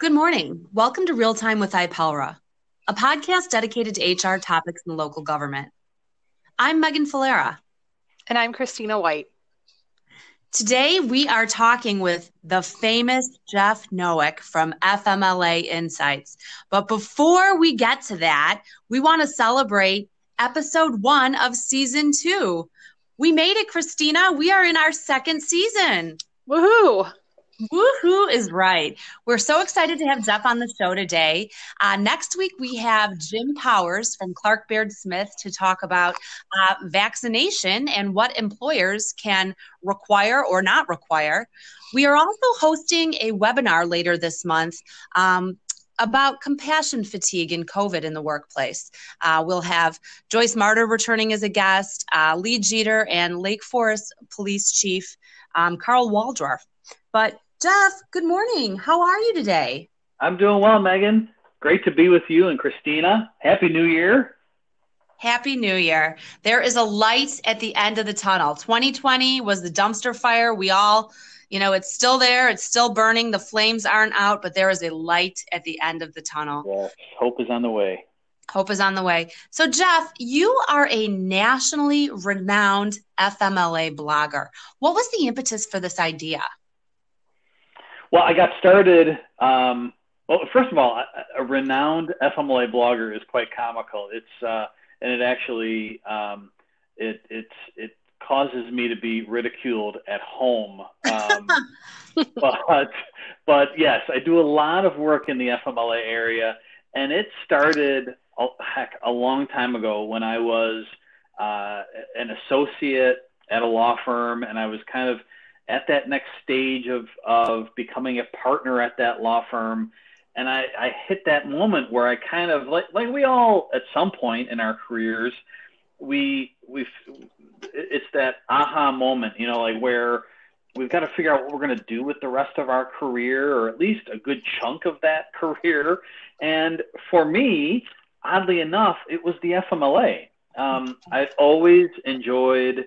Good morning. Welcome to Real Time with IPELRA, a podcast dedicated to HR topics in local government. I'm Megan Falera. And I'm Christina White. Today, we are talking with the famous Jeff Nowak from FMLA Insights. But before we get to that, we want to celebrate episode one of season two. We made it, Christina. We are in our second season. Woohoo! Woohoo is right. We're so excited to have Jeff on the show today. Uh, next week, we have Jim Powers from Clark Baird Smith to talk about uh, vaccination and what employers can require or not require. We are also hosting a webinar later this month. Um, about compassion fatigue and COVID in the workplace. Uh, we'll have Joyce Martyr returning as a guest, uh, Lee Jeter, and Lake Forest Police Chief um, Carl Waldorf. But Jeff, good morning. How are you today? I'm doing well, Megan. Great to be with you and Christina. Happy New Year. Happy New Year. There is a light at the end of the tunnel. 2020 was the dumpster fire. We all, you know, it's still there. It's still burning. The flames aren't out, but there is a light at the end of the tunnel. Yes, hope is on the way. Hope is on the way. So, Jeff, you are a nationally renowned FMLA blogger. What was the impetus for this idea? Well, I got started. Um, well, first of all, a, a, renowned FMLA blogger is quite comical. It's uh, and it actually um, it it's it causes me to be ridiculed at home. Um, but but yes, I do a lot of work in the FMLA area, and it started oh, heck a long time ago when I was uh, an associate at a law firm, and I was kind of at that next stage of of becoming a partner at that law firm. And I, I hit that moment where I kind of like like we all at some point in our careers we we it's that aha moment you know like where we've got to figure out what we're going to do with the rest of our career or at least a good chunk of that career. And for me oddly enough it was the FMLA um, I always enjoyed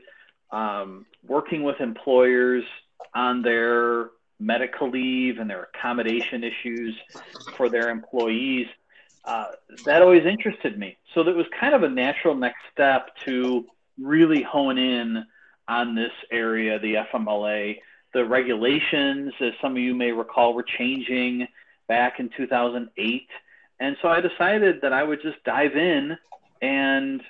um, working with employers on their medical leave and their accommodation issues for their employees, uh, that always interested me. So that was kind of a natural next step to really hone in on this area, the FMLA. The regulations, as some of you may recall, were changing back in 2008. And so I decided that I would just dive in and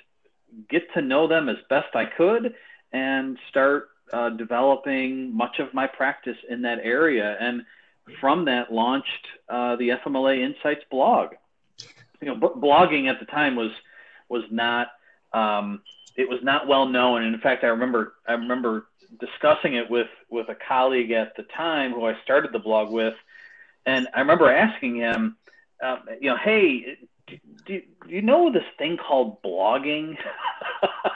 get to know them as best I could and start uh, developing much of my practice in that area. And from that, launched uh, the FMLA Insights blog. You know, b- blogging at the time was was not um, it was not well known. And in fact, I remember I remember discussing it with with a colleague at the time who I started the blog with, and I remember asking him, uh, you know, hey, do, do, do you know this thing called blogging?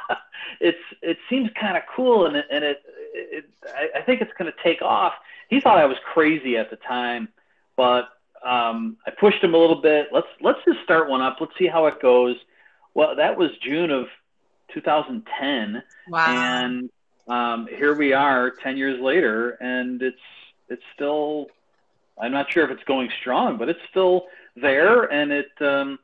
it's it seems kind of cool and it, and it, it I, I think it's going to take off. He thought I was crazy at the time, but um, I pushed him a little bit. Let's let's just start one up. Let's see how it goes. Well, that was June of 2010, wow. and um, here we are 10 years later, and it's it's still. I'm not sure if it's going strong, but it's still there, and it um,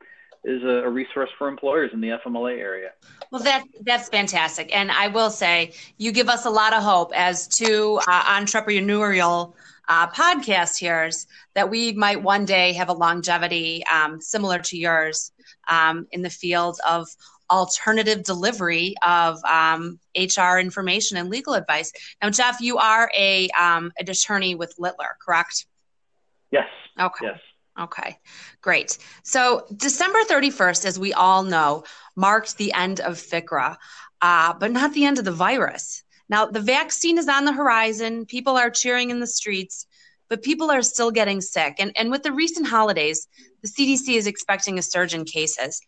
is a, resource for employers in the FMLA area. Well, that that's fantastic, and I will say you give us a lot of hope as two uh, entrepreneurial uh, podcast here that we might one day have a longevity um, similar to yours um, in the field of alternative delivery of um, HR information and legal advice. Now, Jeff, you are a um, an attorney with Littler, correct? Yes. Okay. Yes. Okay, great. So December 31st, as we all know, marked the end of FFCRA, uh, but not the end of the virus. Now, the vaccine is on the horizon. People are cheering in the streets, but people are still getting sick. And, and with the recent holidays, the CDC is expecting a surge in cases.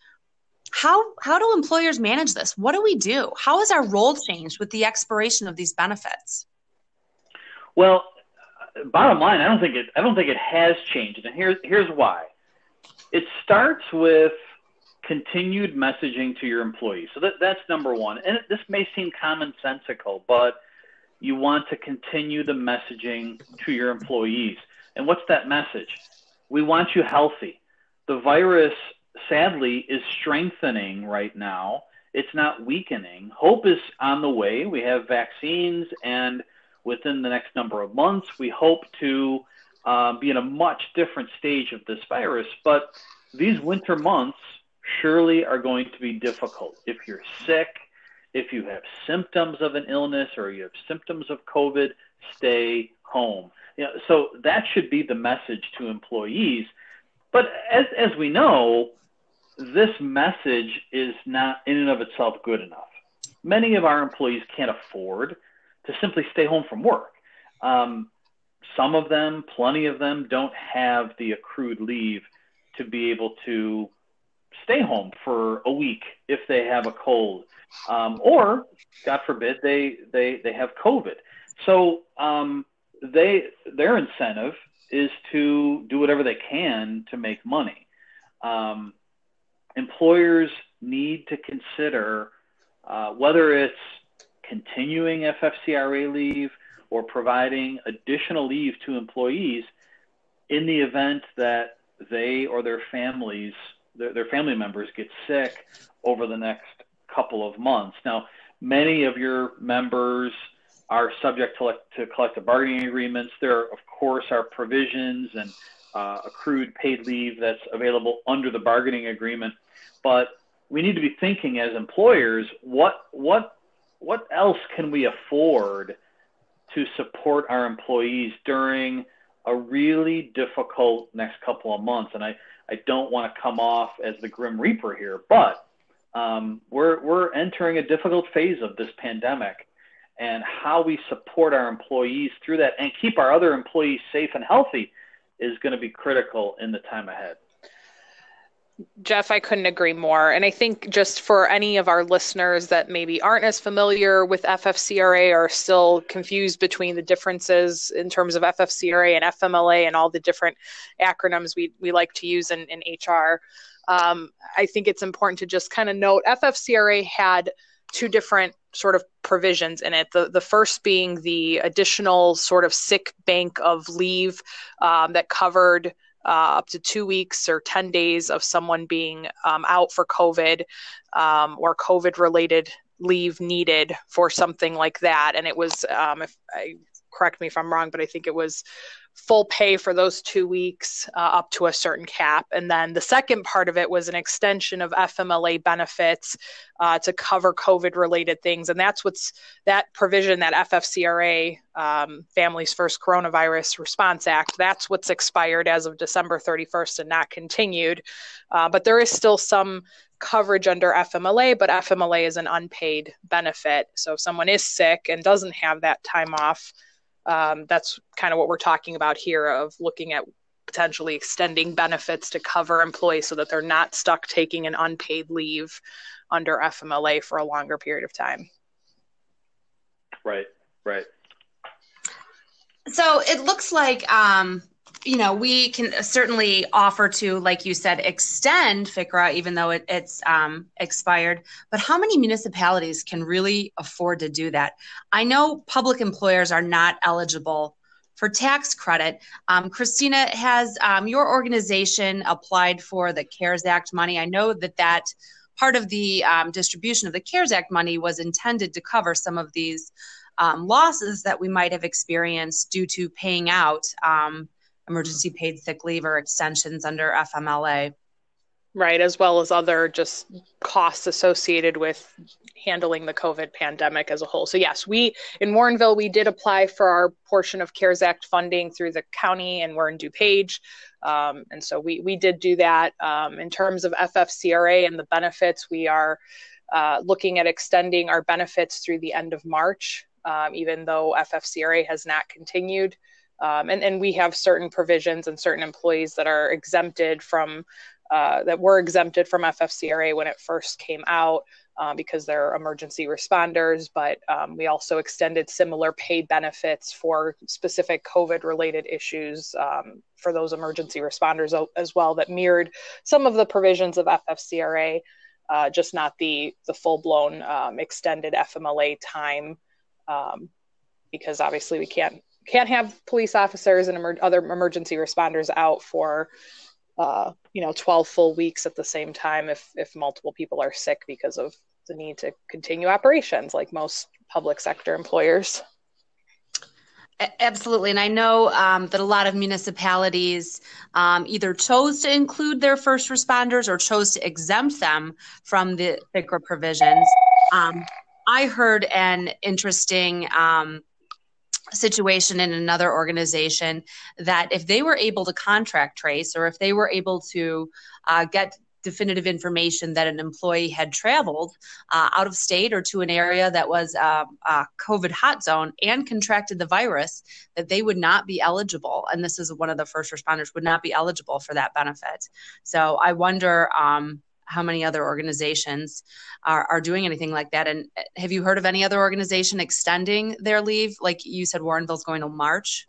How, how do employers manage this? What do we do? How has our role changed with the expiration of these benefits? Well, bottom line, I don't think it. I don't think it has changed, and here's here's why. It starts with continued messaging to your employees. So that, that's number one. And this may seem commonsensical, but you want to continue the messaging to your employees. And what's that message? we want you healthy. The virus, sadly, is strengthening right now. It's not weakening. Hope is on the way. We have vaccines, and within the next number of months, we hope to um, be in a much different stage of this virus. But these winter months surely are going to be difficult. If you're sick, if you have symptoms of an illness or you have symptoms of COVID, stay home. You know, so that should be the message to employees. But as, as we know, this message is not in and of itself good enough. Many of our employees can't afford to simply stay home from work. Um, some of them, plenty of them, don't have the accrued leave to be able to stay home for a week if they have a cold, um, or God forbid they they they have COVID. So um, they their incentive is to do whatever they can to make money. Um, employers need to consider uh, whether it's continuing FFCRA leave or providing additional leave to employees in the event that they or their families, their, their family members get sick over the next couple of months. Now, many of your members are subject to, to collective bargaining agreements. There, of course, are provisions and uh, accrued paid leave that's available under the bargaining agreement. But we need to be thinking as employers, what what what else can we afford to support our employees during a really difficult next couple of months? And I, I don't want to come off as the grim reaper here, but um, we're we're entering a difficult phase of this pandemic, and how we support our employees through that and keep our other employees safe and healthy is going to be critical in the time ahead. Jeff, I couldn't agree more. And I think just for any of our listeners that maybe aren't as familiar with FFCRA or still confused between the differences in terms of FFCRA and FMLA and all the different acronyms we, we like to use in, in HR, um, I think it's important to just kind of note FFCRA had two different sort of provisions in it. The the first being the additional sort of sick bank of leave um, that covered uh, up to two weeks or 10 days of someone being um, out for COVID um, or COVID related leave needed for something like that. And it was, um, if I correct me if I'm wrong, but I think it was full pay for those two weeks uh, up to a certain cap. And then the second part of it was an extension of FMLA benefits uh, to cover COVID related things. And that's what's that provision, that FFCRA, um, Families First Coronavirus Response Act, that's what's expired as of December 31st and not continued. Uh, but there is still some coverage under FMLA, but FMLA is an unpaid benefit. So if someone is sick and doesn't have that time off, um, that's kind of what we're talking about here of looking at potentially extending benefits to cover employees so that they're not stuck taking an unpaid leave under FMLA for a longer period of time. Right, right. So it looks like um, you know, we can certainly offer to, like you said, extend FFCRA, even though it, it's um, expired. But how many municipalities can really afford to do that? I know public employers are not eligible for tax credit. Um, Christina, has um, your organization applied for the CARES Act money? I know that that part of the um, distribution of the CARES Act money was intended to cover some of these um, losses that we might have experienced due to paying out um, emergency paid sick leave or extensions under FMLA. Right, as well as other just costs associated with handling the COVID pandemic as a whole. So, yes, we in Warrenville, we did apply for our portion of CARES Act funding through the county, and we're in DuPage. Um, and so we, we did do that. Um, in terms of FFCRA and the benefits, we are uh, looking at extending our benefits through the end of March, um, even though FFCRA has not continued. Um, and, and we have certain provisions and certain employees that are exempted from uh, that were exempted from FFCRA when it first came out uh, because they're emergency responders. But um, we also extended similar pay benefits for specific COVID related issues um, for those emergency responders as well that mirrored some of the provisions of FFCRA, uh, just not the, the full blown um, extended FMLA time. Um, because obviously we can't can't have police officers and emer- other emergency responders out for uh, you know 12 full weeks at the same time if if multiple people are sick because of the need to continue operations like most public sector employers Absolutely. And I know um, that a lot of municipalities um, either chose to include their first responders or chose to exempt them from the FFCRA provisions. Um, I heard an interesting um, situation in another organization that if they were able to contract trace or if they were able to uh, get definitive information that an employee had traveled uh, out of state or to an area that was uh, a COVID hot zone and contracted the virus, that they would not be eligible. And this is one of the first responders would not be eligible for that benefit. So I wonder um, how many other organizations are, are doing anything like that. And uh, have you heard of any other organization extending their leave? Like you said, Warrenville's going to March.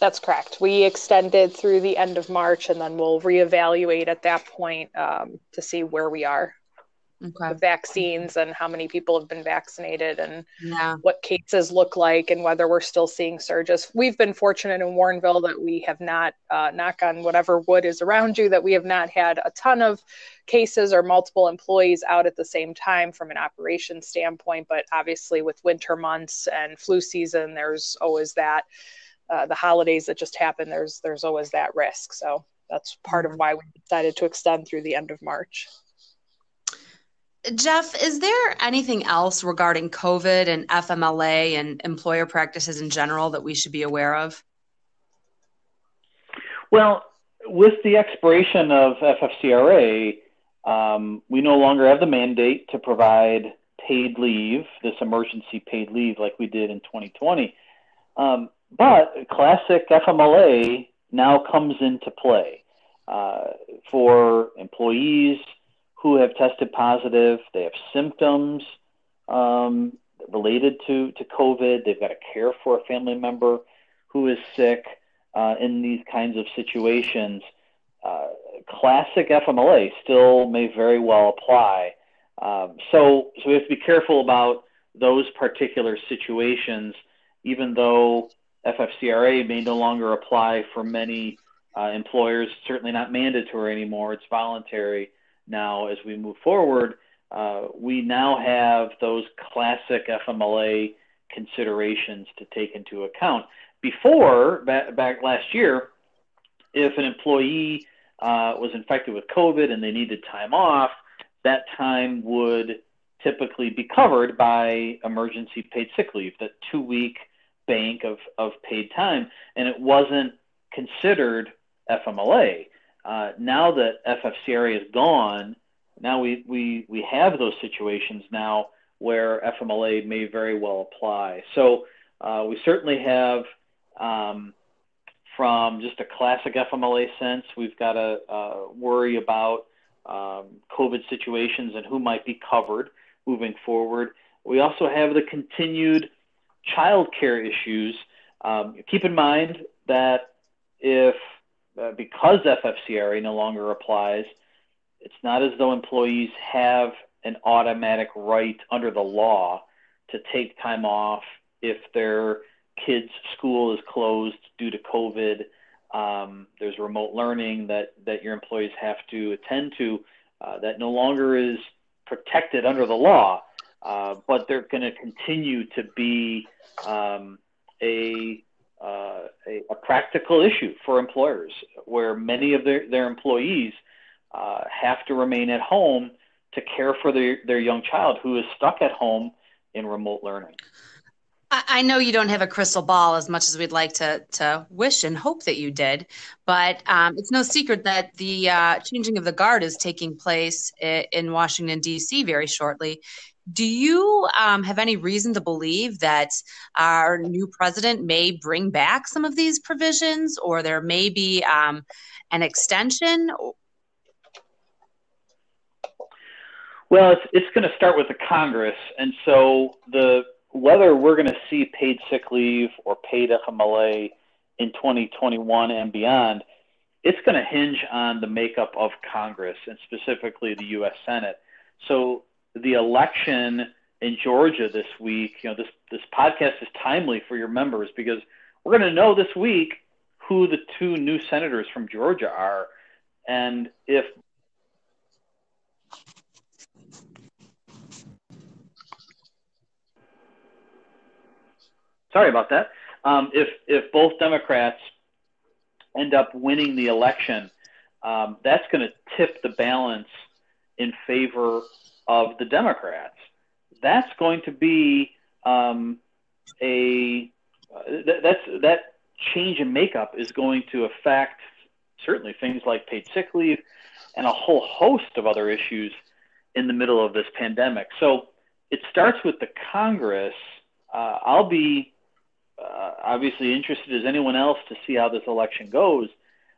That's correct. We extended through the end of March, and then we'll reevaluate at that point um, to see where we are okay. with vaccines and how many people have been vaccinated and yeah. what cases look like and whether we're still seeing surges. We've been fortunate in Warrenville that we have not, uh, knock on whatever wood is around you, that we have not had a ton of cases or multiple employees out at the same time from an operation standpoint. But obviously, with winter months and flu season, there's always that uh, the holidays that just happen, there's there's always that risk. So that's part of why we decided to extend through the end of March. Jeff, is there anything else regarding COVID and FMLA and employer practices in general that we should be aware of? Well, with the expiration of FFCRA, um, we no longer have the mandate to provide paid leave, this emergency paid leave like we did in 2020. Um, but classic FMLA now comes into play uh, for employees who have tested positive. They have symptoms um, related to, to COVID. They've got to care for a family member who is sick uh, in these kinds of situations. Uh, classic FMLA still may very well apply. Um, so, so we have to be careful about those particular situations, even though FFCRA may no longer apply for many uh, employers. Certainly not mandatory anymore. It's voluntary now. As we move forward, uh, we now have those classic FMLA considerations to take into account. Before, back, back last year, if an employee uh, was infected with COVID and they needed time off, that time would typically be covered by emergency paid sick leave, that two week bank of, of paid time, and it wasn't considered FMLA. Uh, now that FFCRA is gone, now we, we, we have those situations now where FMLA may very well apply. So uh, we certainly have, um, from just a classic FMLA sense, we've got to uh, worry about um, COVID situations and who might be covered moving forward. We also have the continued child care issues, um, keep in mind that if uh, because FFCRA no longer applies, it's not as though employees have an automatic right under the law to take time off if their kids' school is closed due to COVID. Um, there's remote learning that, that your employees have to attend to uh, that no longer is protected under the law. Uh, but they're going to continue to be um, a, uh, a, a, practical issue for employers where many of their, their employees uh, have to remain at home to care for their, their young child who is stuck at home in remote learning. I know you don't have a crystal ball as much as we'd like to to wish and hope that you did, but um, it's no secret that the uh, changing of the guard is taking place in Washington D.C. very shortly. Do you um, have any reason to believe that our new president may bring back some of these provisions, or there may be um, an extension? Well, it's it's going to start with the Congress, and so the whether we're going to see paid sick leave or paid FMLA in 2021 and beyond, it's going to hinge on the makeup of Congress and specifically the U.S. Senate. So the election in Georgia this week, you know, this this podcast is timely for your members because we're going to know this week who the two new senators from Georgia are, and if sorry about that. Um, if if both Democrats end up winning the election, um, that's going to tip the balance in favor of the Democrats. That's going to be um, a th- that's that change in makeup is going to affect certainly things like paid sick leave and a whole host of other issues in the middle of this pandemic. So it starts with the Congress. Uh, I'll be uh, obviously interested as anyone else to see how this election goes.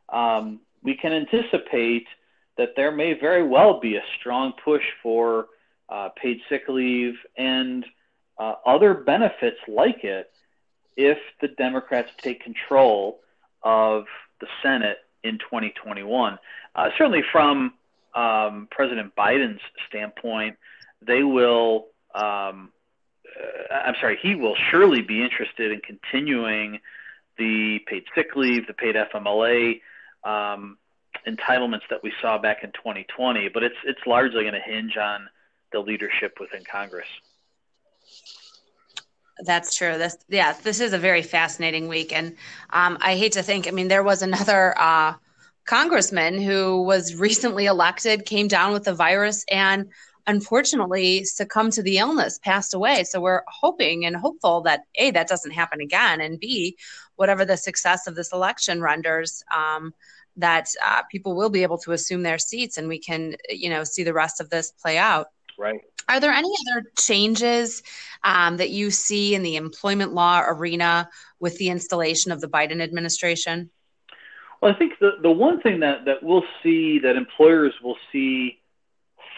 Um, we can anticipate that there may very well be a strong push for uh, paid sick leave and uh, other benefits like it if the Democrats take control of the Senate in 2021. Uh, certainly, from um, President Biden's standpoint, they will. Um, uh, I'm sorry, he will surely be interested in continuing the paid sick leave, the paid FMLA um, entitlements that we saw back in 2020. But it's it's largely going to hinge on the leadership within Congress. That's true. This, yeah, this is a very fascinating week, and um, I hate to think. I mean, there was another uh, congressman who was recently elected, came down with the virus, and unfortunately succumbed to the illness, passed away. So we're hoping and hopeful that a that doesn't happen again, and b whatever the success of this election renders. Um, that uh, people will be able to assume their seats and we can you know see the rest of this play out right are there any other changes um, that you see in the employment law arena with the installation of the Biden administration? Well, I think the, the one thing that, that we'll see that employers will see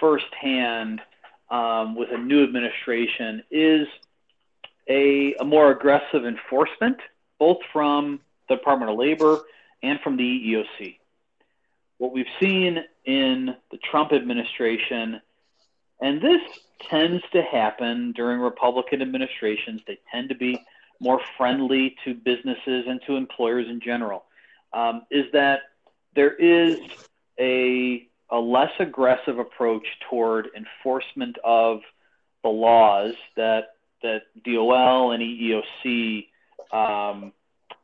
firsthand um, with a new administration is a, a more aggressive enforcement, both from the Department of Labor and from the EEOC. What we've seen in the Trump administration and this tends to happen during Republican administrations. They tend to be more friendly to businesses and to employers in general. Um, is that there is a, a less aggressive approach toward enforcement of the laws that that DOL and EEOC um,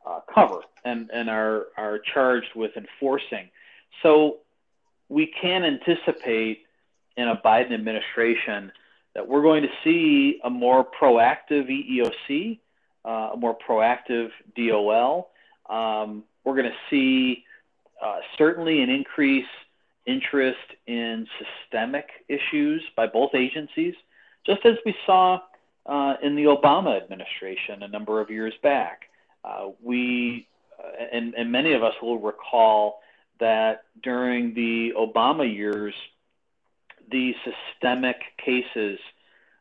uh, cover and, and are, are charged with enforcing. So we can anticipate in a Biden administration that we're going to see a more proactive EEOC, uh, a more proactive DOL. Um, we're going to see uh, certainly an increase interest in systemic issues by both agencies, just as we saw uh, in the Obama administration a number of years back. Uh, we uh, and, and many of us will recall that during the Obama years, the systemic cases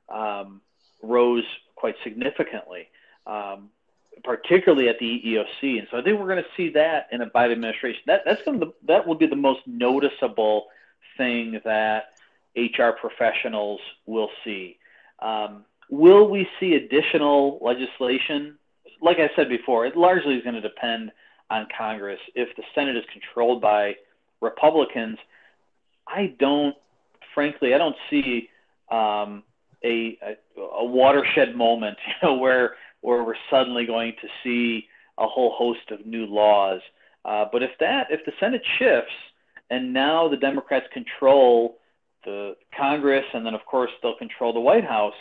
um, rose quite significantly, um, particularly at the EEOC. And so I think we're going to see that in a Biden administration. That that's going to that will be the most noticeable thing that HR professionals will see. Um, will we see additional legislation? Like I said before, it largely is going to depend on Congress. If the Senate is controlled by Republicans, I don't frankly, I don't see um, a, a, a watershed moment, you know, where where we're suddenly going to see a whole host of new laws. Uh, but if that, if the Senate shifts, and now the Democrats control the Congress, and then of course they'll control the White House,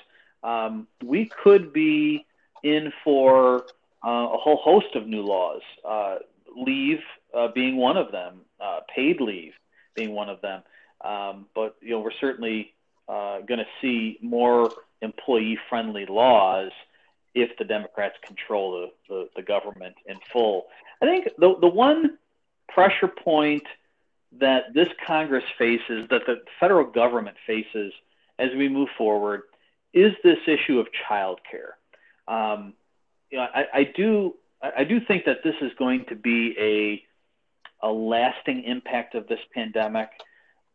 um, we could be in for uh, a whole host of new laws. Uh, leave uh, being one of them, uh, paid leave being one of them. Um, but you know, we're certainly uh, going to see more employee-friendly laws if the Democrats control the, the, the, government in full. I think the the one pressure point that this Congress faces, that the federal government faces as we move forward, is this issue of child care. Um, you know, I, I do I do think that this is going to be a a lasting impact of this pandemic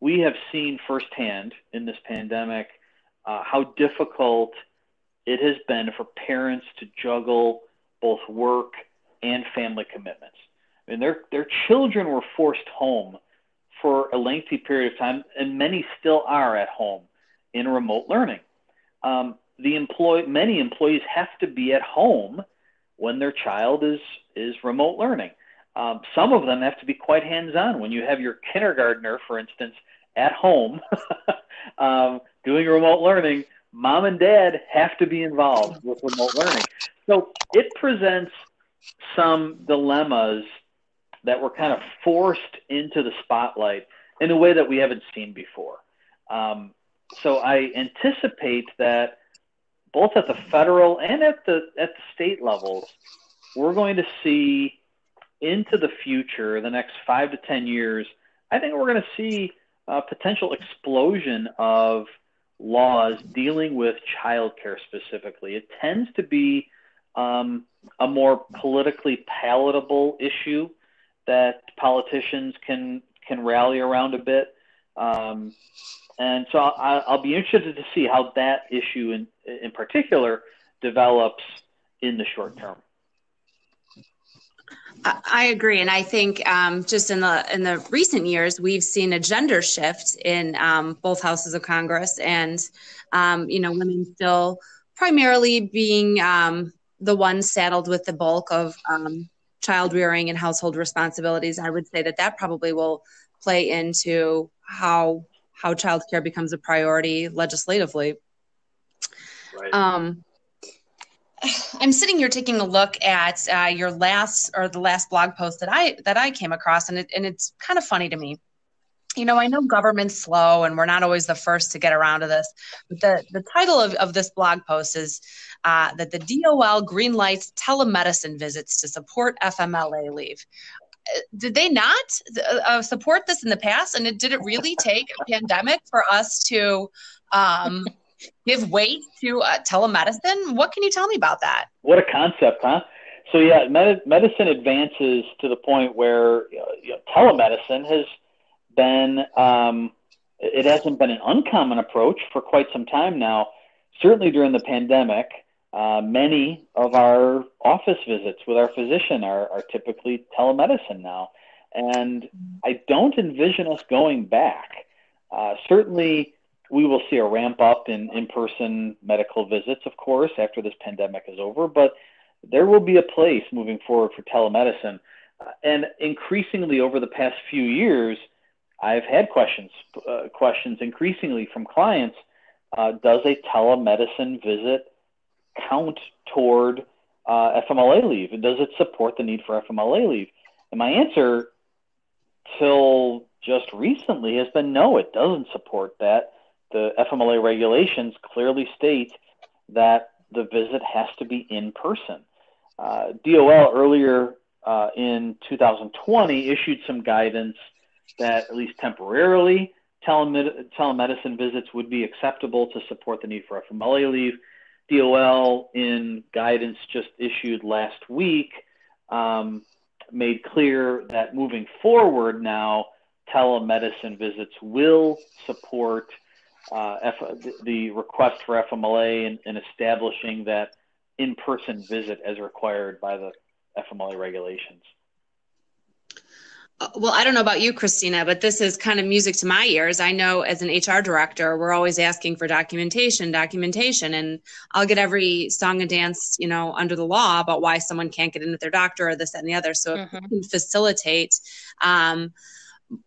we have seen firsthand in this pandemic uh, how difficult it has been for parents to juggle both work and family commitments. I mean, their their children were forced home for a lengthy period of time, and many still are at home in remote learning. Um, the employee, many employees have to be at home when their child is is remote learning. Um, some of them have to be quite hands-on. When you have your kindergartner, for instance, at home um, doing remote learning, mom and dad have to be involved with remote learning. So it presents some dilemmas that were kind of forced into the spotlight in a way that we haven't seen before. Um, so I anticipate that both at the federal and at the at the state levels, we're going to see into the future, the next five to ten years. I think we're going to see a potential explosion of laws dealing with childcare specifically. It tends to be um, a more politically palatable issue that politicians can can rally around a bit. Um, and so I'll, I'll, be interested to see how that issue in in particular develops in the short term. I agree, and I think um, just in the in the recent years, we've seen a gender shift in um, both houses of Congress, and um, you know, women still primarily being um, the ones saddled with the bulk of um, child rearing and household responsibilities. I would say that that probably will play into how how child care becomes a priority legislatively. Right. Um, I'm sitting here taking a look at uh, your last or the last blog post that I that I came across, and it, and it's kind of funny to me. You know, I know government's slow, and we're not always the first to get around to this. But the the title of, of this blog post is uh, that the DOL greenlights telemedicine visits to support FMLA leave. Did they not uh, support this in the past? And it, did it really take a pandemic for us to um, give weight to uh, telemedicine? What can you tell me about that? What a concept, huh? So yeah, med- medicine advances to the point where you know, telemedicine has been um, it hasn't been an uncommon approach for quite some time now. Certainly during the pandemic, uh, many of our office visits with our physician are, are typically telemedicine now. And I don't envision us going back. Uh, certainly, we will see a ramp up in in person medical visits, of course, after this pandemic is over, but there will be a place moving forward for telemedicine. Uh, and increasingly over the past few years, I've had questions, uh, questions increasingly from clients. Uh, does a telemedicine visit count toward uh, FMLA leave? Does it support the need for FMLA leave? And my answer, till just recently, has been no, it doesn't support that. The FMLA regulations clearly state that the visit has to be in person. Uh, DOL earlier uh, in 2020 issued some guidance that, at least temporarily, telemed- telemedicine visits would be acceptable to support the need for FMLA leave. DOL, in guidance just issued last week, um, made clear that moving forward now, telemedicine visits will support uh, F- the request for FMLA and, and establishing that in-person visit as required by the FMLA regulations. Well, I don't know about you, Christina, but this is kind of music to my ears. I know as an HR director, we're always asking for documentation, documentation, and I'll get every song and dance, you know, under the law about why someone can't get in with their doctor or this that, and the other. So mm-hmm. if can facilitate um,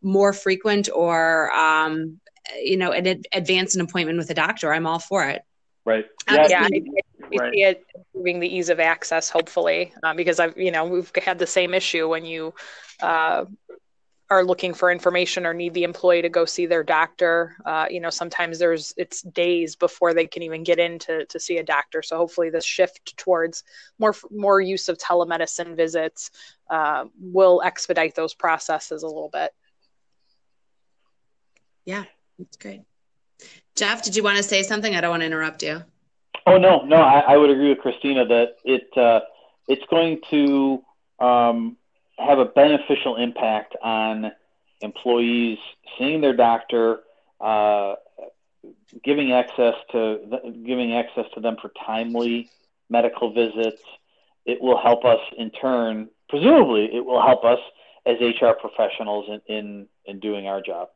more frequent or, um, you know, an advance an appointment with a doctor, I'm all for it. Right. Yeah. yeah we right. see it improving the ease of access, hopefully, uh, because I've, you know, we've had the same issue when you uh, are looking for information or need the employee to go see their doctor. Uh, you know, sometimes there's it's days before they can even get in to, to see a doctor. So hopefully, this shift towards more more use of telemedicine visits uh, will expedite those processes a little bit. Yeah, that's great. Jeff, did you want to say something? I don't want to interrupt you. Oh no, no, I, I would agree with Christina that it uh, it's going to um, have a beneficial impact on employees seeing their doctor, uh, giving access to giving access to them for timely medical visits. It will help us in turn. Presumably, it will help us as HR professionals in in, in doing our job.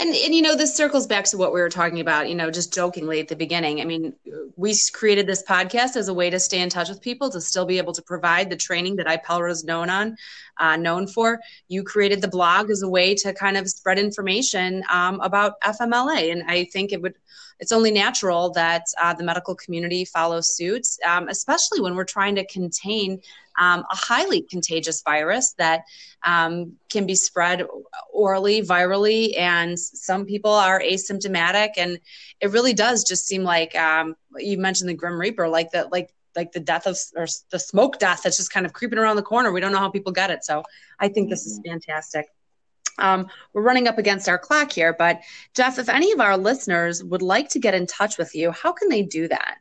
And, and you know this circles back to what we were talking about you know just jokingly at the beginning. I mean we created this podcast as a way to stay in touch with people to still be able to provide the training that ipelra is known on uh, known for. You created the blog as a way to kind of spread information um, about fmla and i think it would it's only natural that uh, the medical community follows suit, um, especially when we're trying to contain um, a highly contagious virus that um, can be spread orally, virally, and some people are asymptomatic. And it really does just seem like um, you mentioned the Grim Reaper, like that, like like the death of or the smoke death that's just kind of creeping around the corner. We don't know how people get it. So I think this is mm-hmm. fantastic. Um, we're running up against our clock here, but Jeff, if any of our listeners would like to get in touch with you, how can they do that?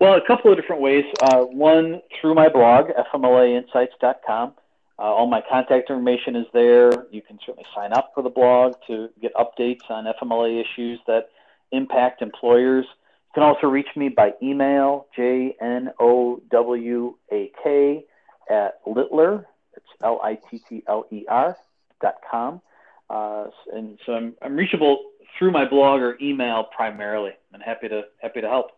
Well, a couple of different ways. Uh, one, through my blog, fmlainsights.com. Uh, all my contact information is there. You can certainly sign up for the blog to get updates on FMLA issues that impact employers. You can also reach me by email, J N O W A K, at Littler. It's L I T T L E R com. Uh, and so I'm, I'm reachable through my blog or email primarily. I'm happy to happy to help.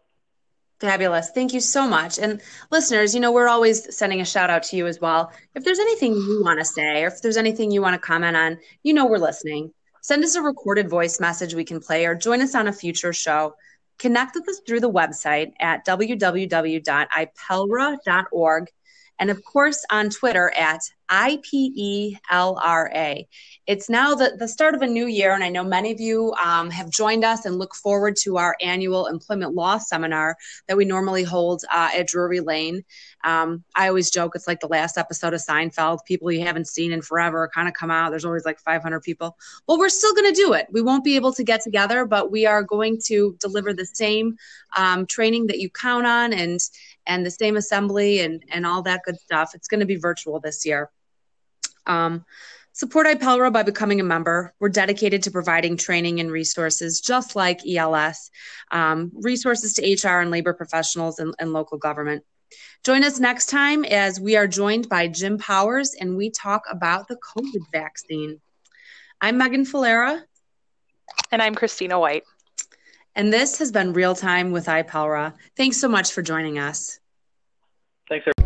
Fabulous. Thank you so much. And listeners, you know, we're always sending a shout out to you as well. If there's anything you want to say or if there's anything you want to comment on, you know, we're listening. Send us a recorded voice message we can play or join us on a future show. Connect with us through the website at www.ipelra.org and of course on Twitter at IPELRA. It's now the, the start of a new year, and I know many of you um, have joined us and look forward to our annual employment law seminar that we normally hold uh, at Drury Lane. Um, I always joke it's like the last episode of Seinfeld. People you haven't seen in forever kind of come out. There's always like 500 people. Well, we're still going to do it. We won't be able to get together, but we are going to deliver the same um, training that you count on and and the same assembly and and all that good stuff. It's going to be virtual this year. Um, support IPELRA by becoming a member. We're dedicated to providing training and resources, just like ELS, um, resources to HR and labor professionals and, and local government. Join us next time as we are joined by Jim Powers and we talk about the COVID vaccine. I'm Megan Falera. And I'm Christina White. And this has been Real Time with IPELRA. Thanks so much for joining us. Thanks, everybody.